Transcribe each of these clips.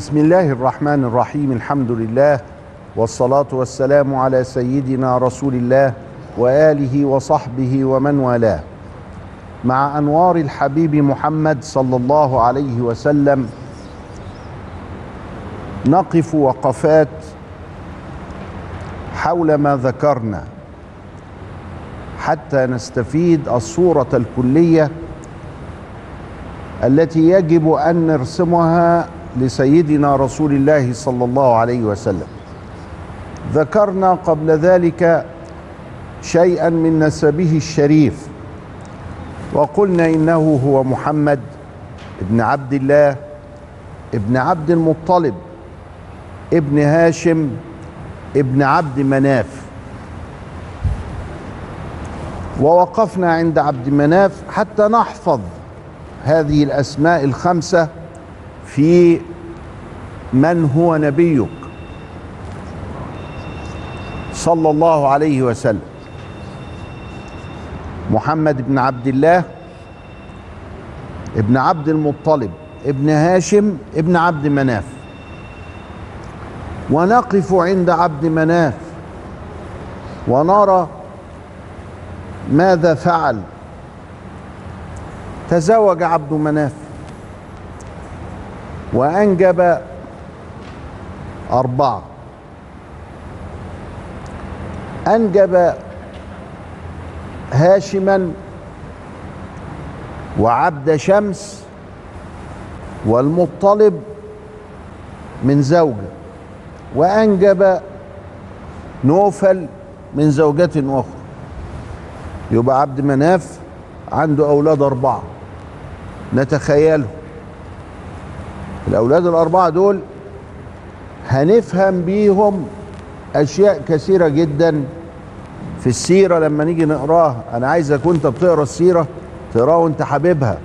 بسم الله الرحمن الرحيم الحمد لله والصلاة والسلام على سيدنا رسول الله وآله وصحبه ومن والاه مع أنوار الحبيب محمد صلى الله عليه وسلم نقف وقفات حول ما ذكرنا حتى نستفيد الصورة الكلية التي يجب أن نرسمها لسيدنا رسول الله صلى الله عليه وسلم. ذكرنا قبل ذلك شيئا من نسبه الشريف. وقلنا إنه هو محمد ابن عبد الله ابن عبد المطلب ابن هاشم ابن عبد مناف. ووقفنا عند عبد مناف حتى نحفظ هذه الأسماء الخمسة في من هو نبيك صلى الله عليه وسلم. محمد بن عبد الله ابن عبد المطلب ابن هاشم ابن عبد مناف. ونقف عند عبد مناف ونرى ماذا فعل. تزوج عبد مناف. وأنجب أربعة. أنجب هاشما وعبد شمس والمطلب من زوجة. وأنجب نوفل من زوجة أخرى. يبقى عبد مناف عنده أولاد أربعة. نتخيلهم. الأولاد الأربعة دول هنفهم بيهم أشياء كثيرة جدا في السيرة. لما نيجي نقراها أنا عايزك وأنت بتقرأ السيرة تقراها وأنت حاببها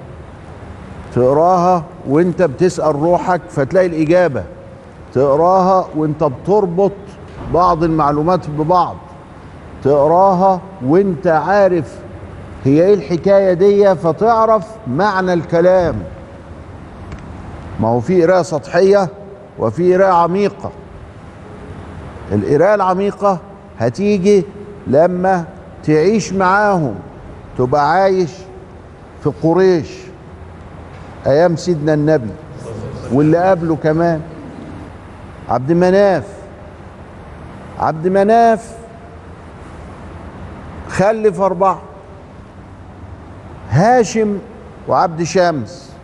تقراها وأنت بتسأل روحك فتلاقي الإجابة. تقراها وأنت بتربط بعض المعلومات ببعض. تقراها وأنت عارف هي إيه الحكاية دي فتعرف معنى الكلام. ما هو في قراءة سطحية وفي قراءة عميقة. القراءة العميقة هتيجي لما تعيش معاهم تبقى عايش في قريش أيام سيدنا النبي واللي قبله كمان. عبد مناف عبد مناف خلف أربعة هاشم وعبد شمس.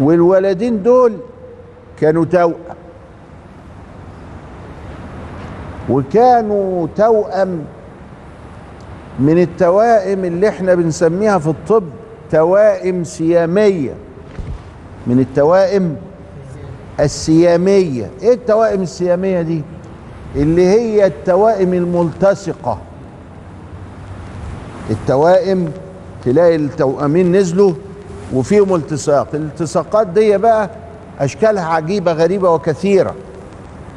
والولدين دول كانوا توأم. وكانوا توأم من التوائم اللي إحنا بنسميها في الطب توائم سيامية. من التوائم السيامية. إيه التوائم السيامية دي؟ اللي هي التوائم الملتصقة. التوائم تلاقي التوأمين نزلوا وفيهم التصاق. الالتصاقات دي بقى أشكالها عجيبة غريبة وكثيرة.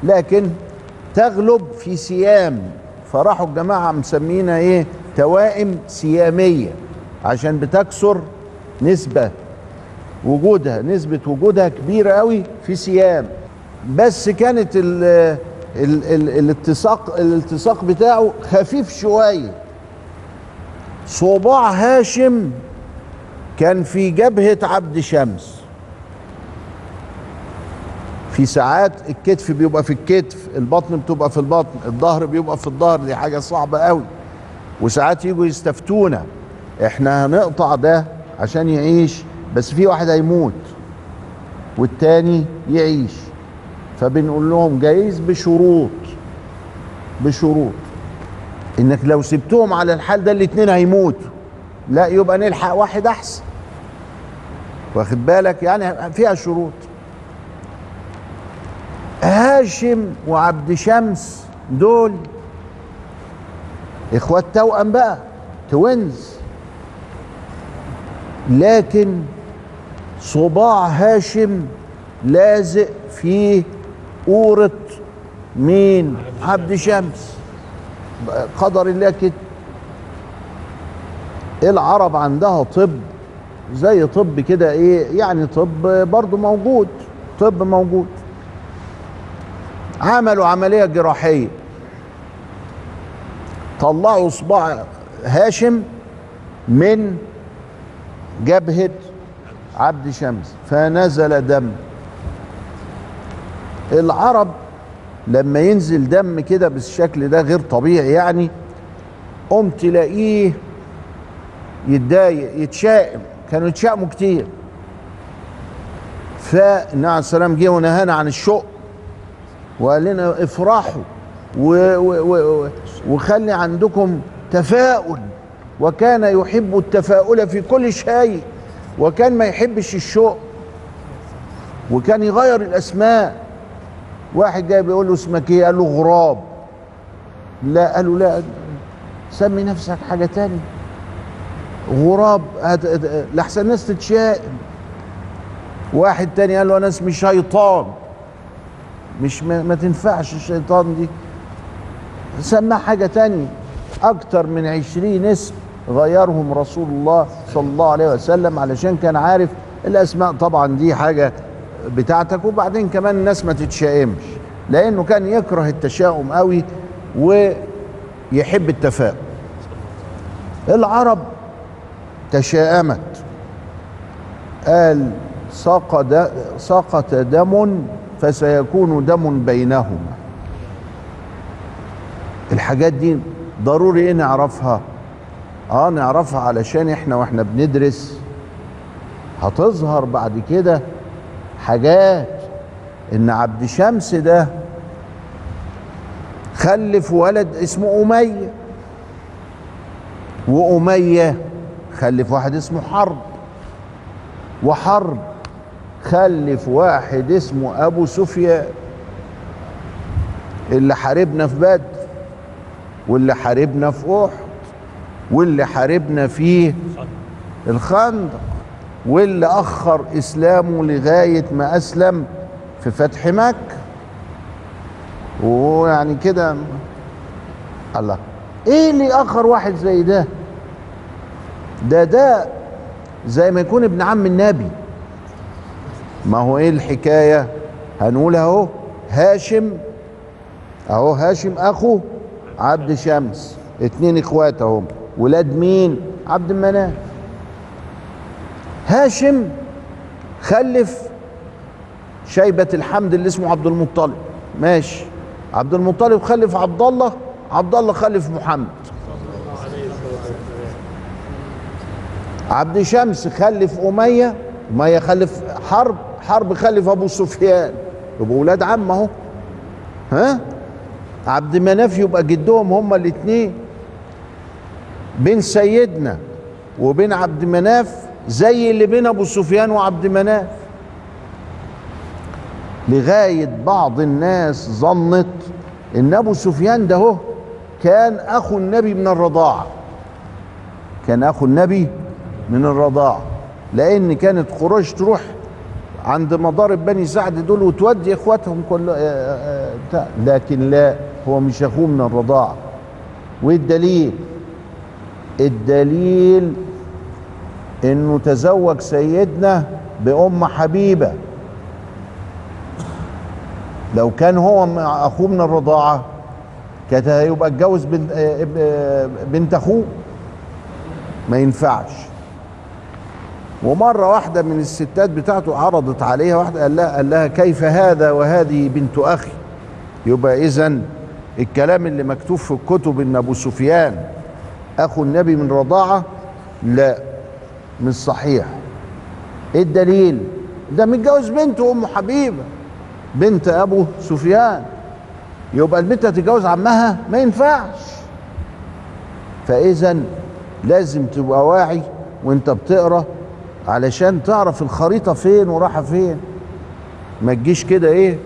لكن تغلب في سيام فراحوا الجماعة مسمينا إيه؟ توائم سيامية عشان بتكسر نسبة وجودها نسبة وجودها كبيرة قوي في سيام بس كانت ال ال ال الاتساق الالتصاق بتاعه خفيف شوية. صباع هاشم كان في جبهة عبد شمس. في ساعات الكتف بيبقى في الكتف البطن بتبقى في البطن الظهر بيبقى في الظهر دي حاجة صعبة قوي وساعات يجوا يستفتونا إحنا هنقطع ده عشان يعيش بس في واحد هيموت والتاني يعيش. فبنقول لهم جايز بشروط بشروط. إنك لو سبتهم على الحال ده الاتنين هيموتوا. لا يبقى نلحق واحد أحسن. واخد بالك؟ يعني فيها شروط. هاشم وعبد شمس دول إخوات توأم بقى توينز لكن صباع هاشم لازق في قورة مين؟ عبد شمس. قدر الله كده. العرب عندها طب زي طب كده إيه يعني طب برضو موجود طب موجود. عملوا عملية جراحية. طلعوا صباع هاشم من جبهة عبد شمس فنزل دم. العرب لما ينزل دم كده بالشكل ده غير طبيعي يعني قوم تلاقيه يتضايق يتشائم. كانوا يتشائموا كتير. فالنبي عليه السلام جه ونهانا عن الشوق وقال لنا افرحوا و- و- و- وخلي عندكم تفاؤل. وكان يحب التفاؤل في كل شيء وكان ما يحبش الشوق. وكان يغير الأسماء. واحد جاي بيقول له اسمك إيه؟ قال له غراب. لا قال له لا سمي نفسك حاجة تانية. غراب. لحسن الناس تتشائم واحد تاني قال له أنا اسمي شيطان. مش ما, ما تنفعش الشيطان دي. سماه حاجة تانية أكتر من عشرين اسم غيرهم رسول الله صلى الله عليه وسلم علشان كان عارف الأسماء طبعا دي حاجة بتاعتك وبعدين كمان الناس ما تتشائمش لأنه كان يكره التشاؤم قوي ويحب التفاؤل. العرب تشاءمت. قال سقط سقط دم فسيكون دم بينهما. الحاجات دي ضروري إيه نعرفها؟ آه نعرفها علشان إحنا وإحنا بندرس. هتظهر بعد كده حاجات إن عبد شمس ده خلف ولد اسمه أمية. وأمية خلف واحد اسمه حرب. وحرب. خلف واحد اسمه أبو سفيان. اللي حاربنا في بدر. واللي حاربنا في أحد. واللي حاربنا في الخندق. واللي أخر إسلامه لغاية ما أسلم في فتح مكة. ويعني كده. الله. إيه اللي أخر واحد زي ده؟ ده ده زي ما يكون ابن عم النبي. ما هو إيه الحكاية؟ هنقول أهو هاشم أهو هاشم أخو عبد شمس. اتنين إخوات اهم ولاد مين؟ عبد المناف. هاشم خلف شيبة الحمد اللي اسمه عبد المطلب. ماشي. عبد المطلب خلف عبد الله عبد الله خلف محمد. عبد شمس خلف أمية أمية خلف حرب حرب خلف أبو سفيان. يبقوا ولاد عم أهو. ها؟ عبد مناف يبقى جدهم هما الاثنين بين سيدنا وبين عبد مناف زي اللي بين أبو سفيان وعبد مناف. لغاية بعض الناس ظنت إن أبو سفيان ده كان أخو النبي من الرضاعة. كان أخو النبي من الرضاعة لأن كانت قريش تروح عند مضارب بني سعد دول وتودي إخواتهم كل آه، آه، بتاع. لكن لا هو مش أخوه من الرضاعة وايه الدليل إنه تزوج سيدنا بأم حبيبة. لو كان هو مع أخوه من الرضاعة كانت هيبقى اتجوز بنت آه، آه، أخوه؟ ما ينفعش. ومرة واحدة من الستات بتاعته عرضت عليها واحدة قال لها قال لها كيف هذا وهذه بنت أخي؟ يبقى اذا الكلام اللي مكتوب في الكتب إن أبو سفيان أخو النبي من رضاعة لا مش صحيح. إيه الدليل؟ ده متجوز بنته أم حبيبه بنت أبو سفيان. يبقى البنت هتتجوز عمها؟ ما ينفعش. فاذا لازم تبقى واعي وأنت بتقرأ علشان تعرف الخريطة فين ورايحة فين. ما تجيش كده إيه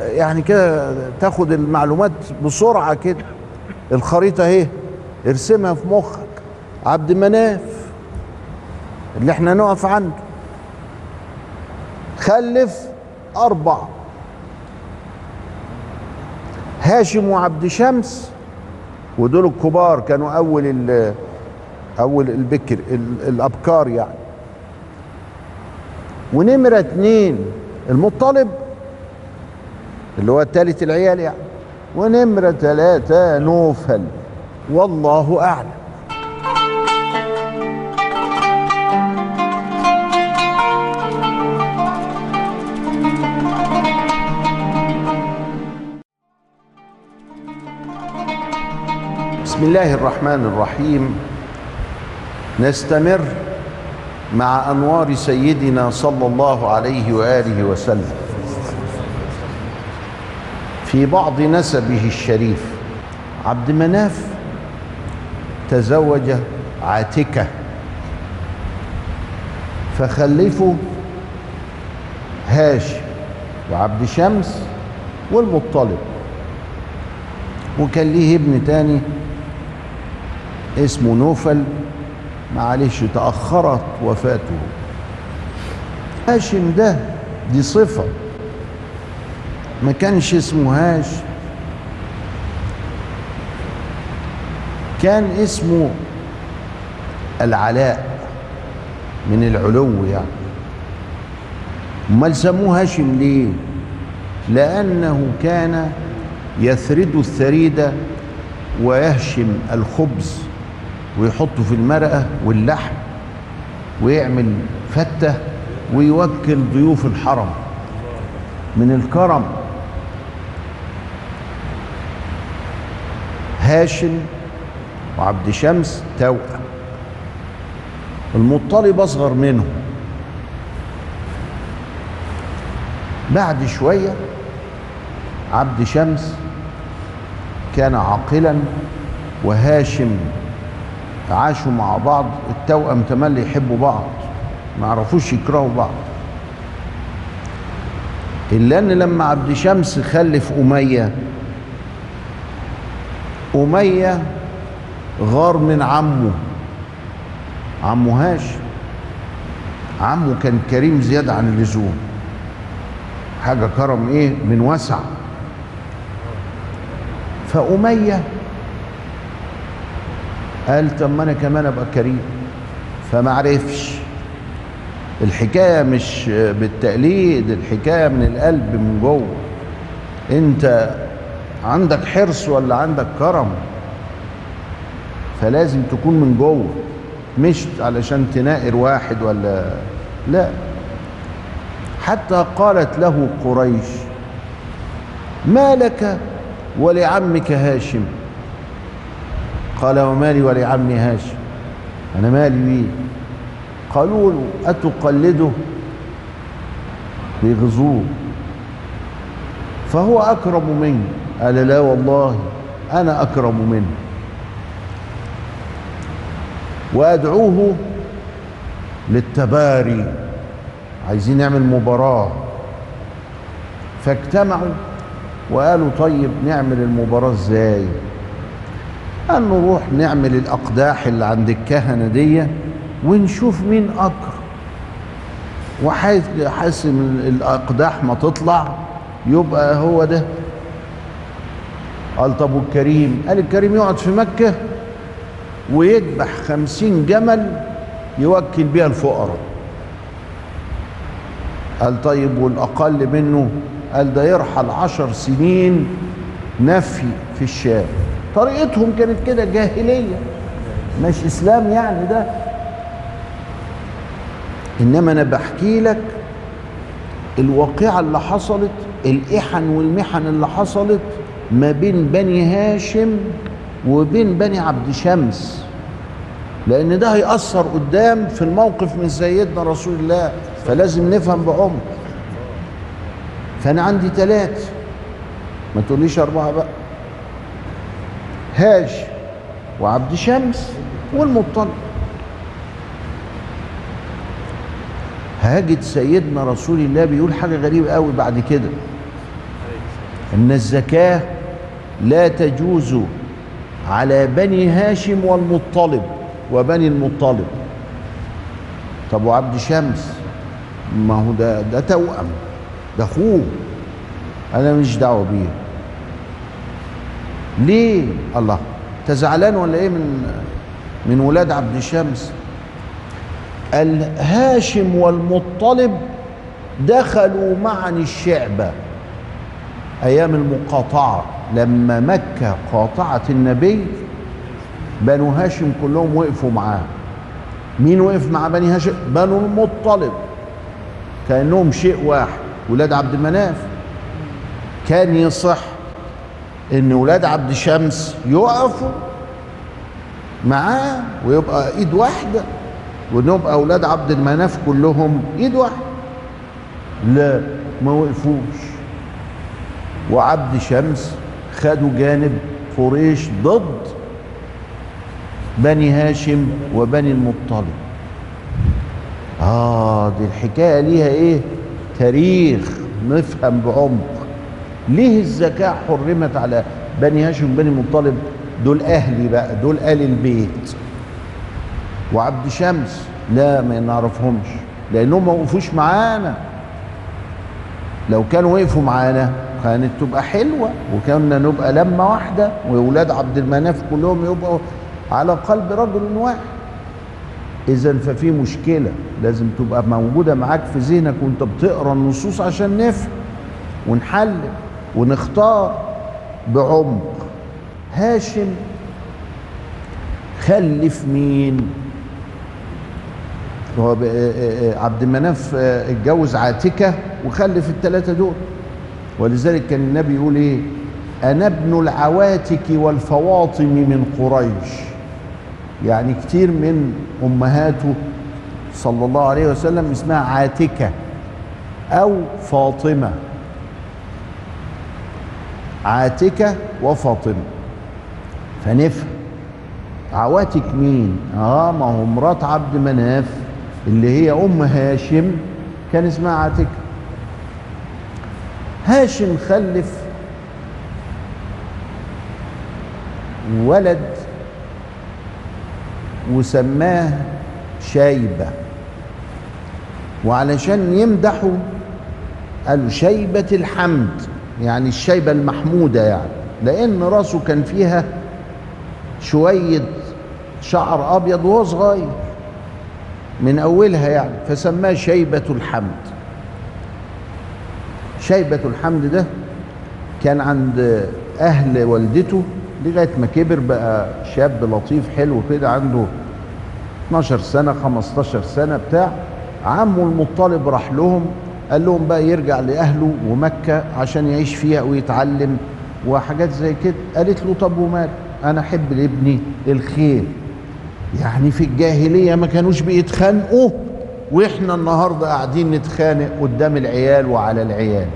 يعني كده تاخد المعلومات بسرعة كده. الخريطة اهي ارسمها في مخك. عبد مناف اللي إحنا نقف عنده. خلف أربع هاشم وعبد شمس ودول الكبار كانوا أول ال أول البكر ال- الأبكار يعني. ونمرة اتنين المطلب اللي هو الثالث العيال يعني. ونمرة ثلاثة نوفل. والله أعلم. بسم الله الرحمن الرحيم. نستمر مع أنوار سيدنا صلى الله عليه وآله وسلم في بعض نسبه الشريف عبد مناف تزوج عاتكة. فخلفوا هاشم وعبد شمس والمطلب. وكان ليه ابن تاني اسمه نوفل معلش تأخرت وفاته. هاشم ده دي صفة. ما كانش اسمه هاش كان اسمه العلاء من العلو يعني. أمال سموه هاشم ليه؟ لأنه كان يثرد الثريد ويهشم الخبز. ويحطه في المرقة واللحم ويعمل فتة ويوكل ضيوف الحرم من الكرم. هاشم وعبد شمس توأم. المطلب أصغر منه بعد شوية عبد شمس كان عاقلا وهاشم عاشوا مع بعض التوأم تملي يحبوا بعض ما عرفوش يكرهوا بعض. إلا أن لما عبد شمس خلف أمية أمية غار من عمه عمه هاشم. عمه كان كريم زيادة عن اللزوم. حاجة كرم إيه؟ من وسع فأمية قال طب ما أنا كمان ابقى كريم. فما عرفش. الحكاية مش بالتقليد الحكاية من القلب من جوه. انت عندك حرص ولا عندك كرم؟ فلازم تكون من جوه مش علشان تناقر واحد ولا لا. حتى قالت له قريش ما لك ولعمك هاشم؟ قال ومالي ولعمي هاشم أنا مالي بيه قالوا له أتقلده؟ بيغزوه فهو أكرم مني. قال لا والله أنا أكرم منه. وأدعوه للتباري. عايزين نعمل مباراة. فاجتمعوا. وقالوا طيب نعمل المباراة إزاي؟ قال نروح نعمل الأقداح اللي عند الكهنة دي ونشوف مين أكرم وحيث الأقداح ما تطلع يبقى هو ده. قال طب والكريم؟ قال الكريم يقعد في مكة ويذبح خمسين جمل يوكل بيها الفقراء. قال طيب والأقل منه؟ قال ده يرحل عشر سنين نفي في الشام. طريقتهم كانت كده جاهلية. مش إسلام يعني ده. إنما أنا بحكي لك الواقعة اللي حصلت الإحن والمحن اللي حصلت ما بين بني هاشم وبين بني عبد شمس. لأن ده هيأثر قدام في الموقف من سيدنا رسول الله فلازم نفهم بعمق. فأنا عندي ثلاثة ما تقوليش أربعة بقى. هاش وعبد شمس والمطلب هاجد سيدنا رسول الله بيقول حاجة غريبة قوي بعد كده. إن الزكاة لا تجوز على بني هاشم والمطلب وبني المطلب. طب وعبد شمس؟ ما هو ده ده توأم ده أخوه. أنا مش دعوة بيه. ليه؟ الله. تزعلان ولا إيه من من ولاد عبد شمس الهاشم والمطلب دخلوا معا الشعب أيام المقاطعة لما مكة قاطعت النبي بنو هاشم كلهم وقفوا معاه. مين وقف مع بني هاشم؟ بنو المطلب. كأنهم شيء واحد. ولاد عبد المناف. كان يصح إن ولاد عبد شمس يقفوا معاه ويبقى إيد واحدة ونبقى أولاد عبد المناف كلهم إيد واحدة. لا ما وقفوش. وعبد شمس خدوا جانب قريش ضد بني هاشم وبني المطلب. آه دي الحكاية ليها إيه؟ تاريخ نفهم بعمق. ليه الزكاة حرمت على بني هاشم وبني المطلب دول أهلي بقى دول آل البيت. وعبد شمس لا ما نعرفهمش لأنهم ما وقفوش معانا. لو كانوا وقفوا معانا كانت تبقى حلوة وكنا نبقى لمة واحدة وأولاد عبد المناف كلهم يبقوا على قلب رجل واحد. اذا ففي مشكلة لازم تبقى موجودة معاك في ذهنك وأنت بتقرأ النصوص عشان نفهم ونحلل. ونختار بعمق. هاشم خلف مين؟ هو عبد مناف اتجوز عاتكة وخلف الثلاثة دول. ولذلك كان النبي يقول إيه؟ أنا ابن العواتك والفواطم من قريش. يعني كتير من أمهاته صلى الله عليه وسلم اسمها عاتكة أو فاطمة. عاتكة وفاطمة فنفهم عواتك مين؟ آه ما هو مرات عبد مناف اللي هي أم هاشم. كان اسمها عاتكة هاشم خلف ولد وسماه شيبة. وعلشان يمدحوا قالوا شيبة الحمد. يعني الشيبة المحمودة يعني لأن راسه كان فيها شوية شعر أبيض وهو صغير من أولها يعني فسماه شيبة الحمد. شيبة الحمد ده كان عند أهل والدته لغاية ما كبر بقى شاب لطيف حلو كده عنده 12 سنة 15 سنة بتاع عمه المطلب راح لهم قال لهم بقى يرجع لأهله ومكة عشان يعيش فيها ويتعلم وحاجات زي كده. قالت له طب ومال أنا أحب لابني الخير. يعني في الجاهلية ما كانوش بيتخانقوا وإحنا النهاردة قاعدين نتخانق قدام العيال وعلى العيال.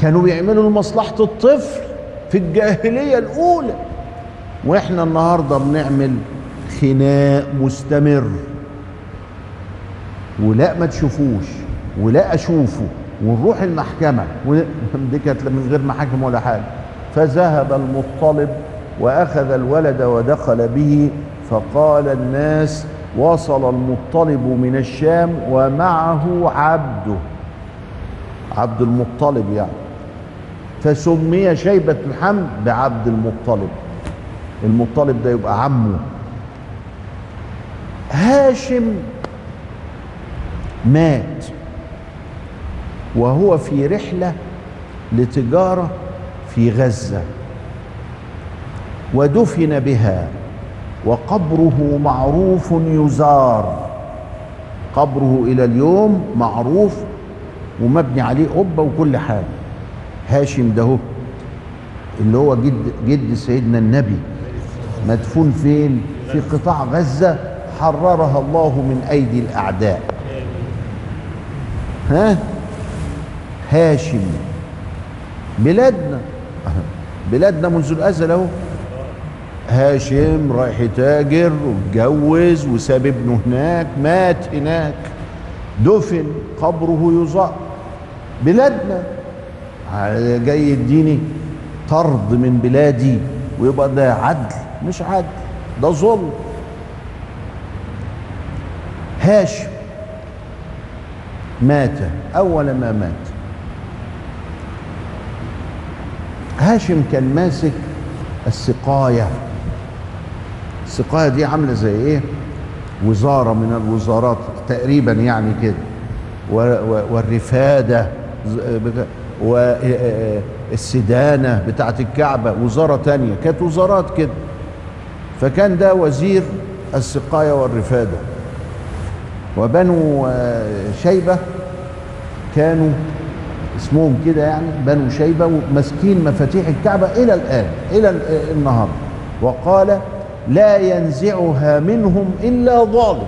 كانوا بيعملوا لمصلحة الطفل في الجاهلية الأولى. وإحنا النهاردة بنعمل خناق مستمر. ولا ما تشوفوش. ولا أشوفه ونروح المحكمة دي كانت من غير محاكم ولا حاجة. فذهب المطلب وأخذ الولد ودخل به فقال الناس وصل المطلب من الشام ومعه عبده. عبد المطلب يعني. فسمي شيبة الحمد بعبد المطلب. المطلب ده يبقى عمه. هاشم مات. وهو في رحلة لتجارة في غزة. ودفن بها وقبره معروف يزار. قبره إلى اليوم معروف ومبني عليه قبة وكل حاجة. هاشم ده اللي هو جد جد سيدنا النبي. مدفون فين؟ في قطاع غزة حررها الله من أيدي الأعداء. ها؟ هاشم. بلادنا. بلادنا منذ الأزل أهو. هاشم رايح يتاجر واتجوز وساب ابنه هناك مات هناك. دفن قبره يزار بلادنا. جاي يديني طرد من بلادي ويبقى ده عدل مش عدل ده ظلم. هاشم مات أول ما مات. هاشم كان ماسك السقاية. السقاية دي عاملة زي إيه؟ وزارة من الوزارات تقريبا يعني كده. والرفادة والسدانة بتاعت الكعبة. وزارة تانية كانت وزارات كده. فكان ده وزير السقاية والرفادة. وبنو شيبة كانوا اسمهم كده يعني بنو شيبة ماسكين مفاتيح الكعبة إلى الآن إلى النهار وقال لا ينزعها منهم إلا ظالم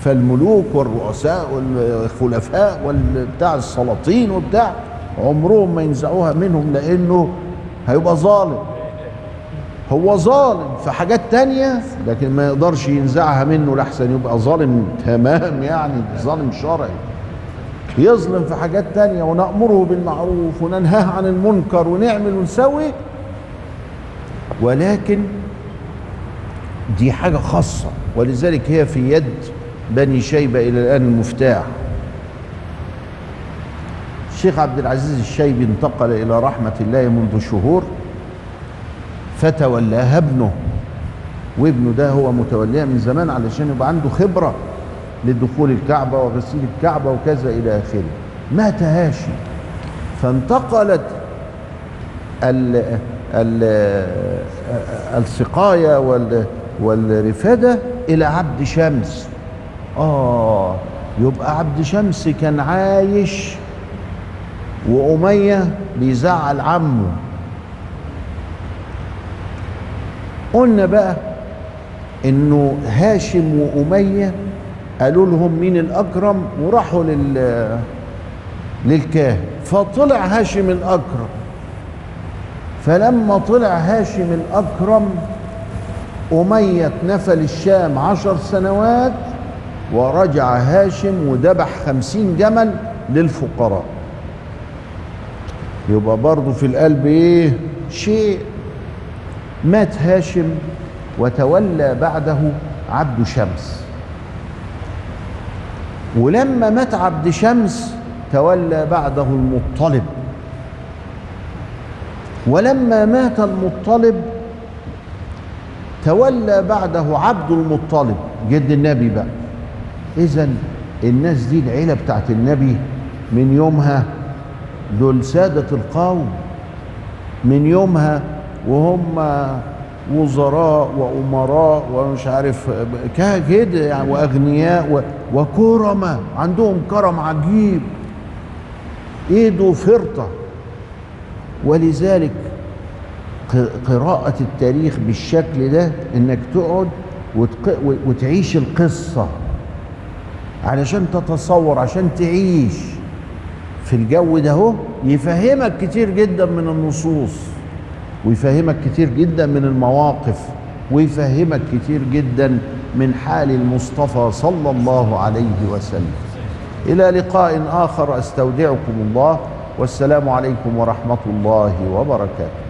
فالملوك والرؤساء والخلفاء والبتاع السلاطين وبتاع عمرهم ما ينزعوها منهم لأنه هيبقى ظالم. هو ظالم في حاجات تانية لكن ما يقدرش ينزعها منه لحسن يبقى ظالم تمام يعني ظالم شرعي. يظلم في حاجات تانية ونأمره بالمعروف وننهاه عن المنكر ونعمل ونسوي. ولكن دي حاجة خاصة ولذلك هي في يد بني شيبة إلى الآن المفتاح. الشيخ عبد العزيز الشيبي انتقل إلى رحمة الله منذ شهور فتولاها ابنه وابنه ده هو متوليها من زمان علشان يبقى عنده خبرة. لدخول الكعبة وغسيل الكعبة وكذا إلى آخره. مات هاشم. فانتقلت ال ال السقاية وال والرفادة إلى عبد شمس. آه يبقى عبد شمس كان عايش وأمية بيزعل عمه. قلنا بقى إنه هاشم وأمية قالوا لهم مين الأكرم؟ وراحوا لل للكاهن. فطلع هاشم الأكرم. فلما طلع هاشم الأكرم أمية اتنفل الشام عشر سنوات ورجع هاشم وذبح خمسين جمل للفقراء. يبقى برضه في القلب إيه؟ شيء. مات هاشم وتولى بعده عبد شمس. ولما مات عبد شمس تولى بعده المطلب. ولما مات المطلب تولى بعده عبد المطلب. جد النبي بقى. إذا الناس دي العيلة بتاعت النبي من يومها دول سادة القوم. من يومها وهم وزراء وأمراء ومش عارف كده يعني وأغنياء وكرماء عندهم كرم عجيب. إيده فرطة. ولذلك قراءة التاريخ بالشكل ده إنك تقعد وتعيش القصة. علشان تتصور عشان تعيش. في الجو ده يفهمك كتير جدا من النصوص. ويفهمك كتير جدا من المواقف ويفهمك كتير جدا من حال المصطفى صلى الله عليه وسلم. إلى لقاء آخر أستودعكم الله والسلام عليكم ورحمة الله وبركاته.